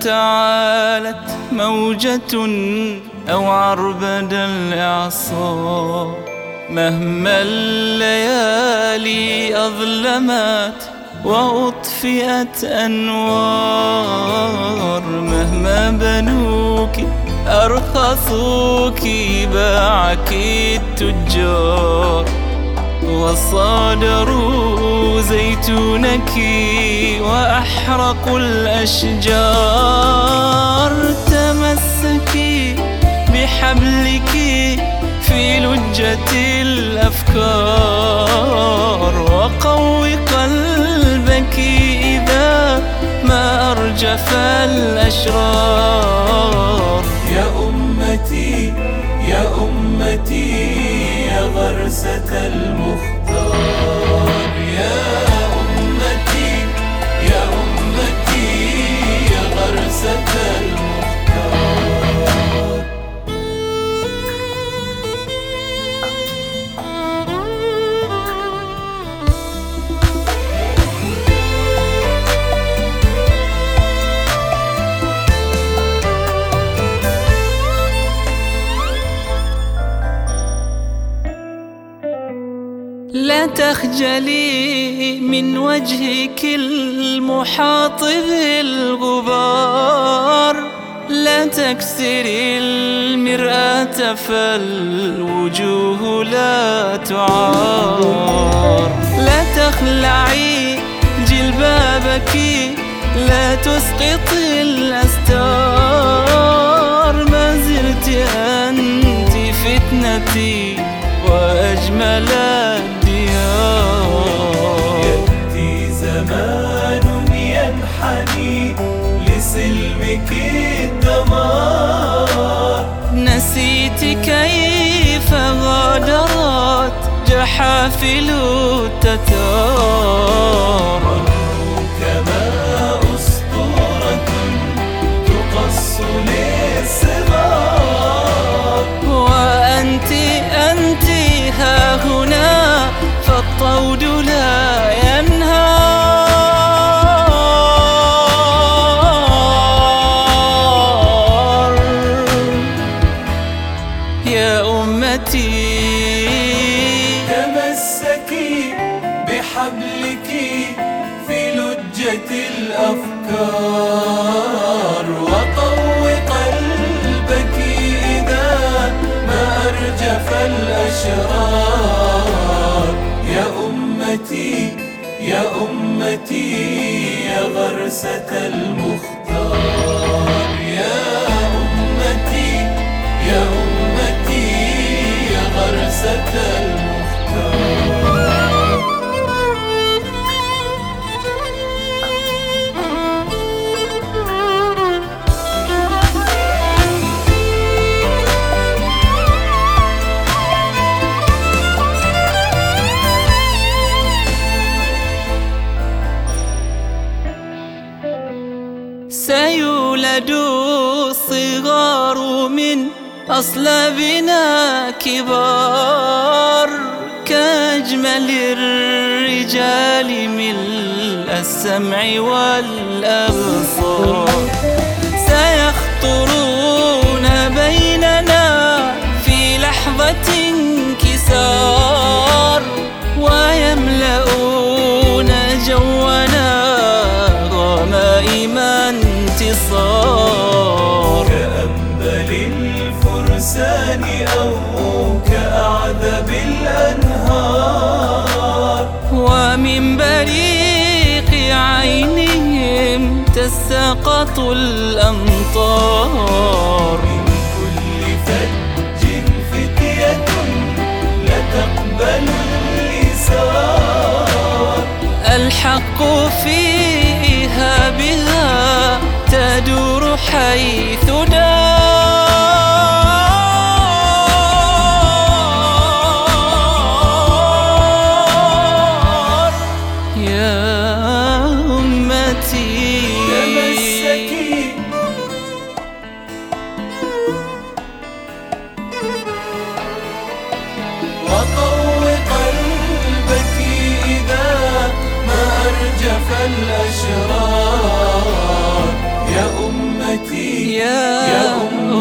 تعالت موجة أو عربد الإعصار مهما الليالي أظلمت وأطفئت أنوار مهما بنوك أرخصوك باعك التجار وصادروا زيتونك وأحرقوا الأشجار تمسكي بحبلك في لجة الأفكار وقوي قلبك إذا ما أرجف الأشرار. يا أمتي يا أمتي يا غرسة المختار لا تخجلي من وجهك المحاط بالغبار. لا تكسري المرآة فالوجوه لا تعار. لا تخلعي جلبابك لا تسقطي الأستار. ما زلت أنت فتنتي وأجمل كيف غادرت؟ جحافل التتار يا أمتي تمسكي بحبلك في لجة الأفكار وقوي قلبك إذا ما أرجف الأشرار. يا أمتي يا أمتي يا غرسة المختار الصغار من أصلابنا كبار كأجمل الرجال ملء السمع والأبصار. تساقط الأمطار. من كل فج فتية لا تقبل اليسار ألحق فيها بها تدور حيث وقوي قلبك إذا ما أرجف الأشرار. يا أمتي يا يا أمتي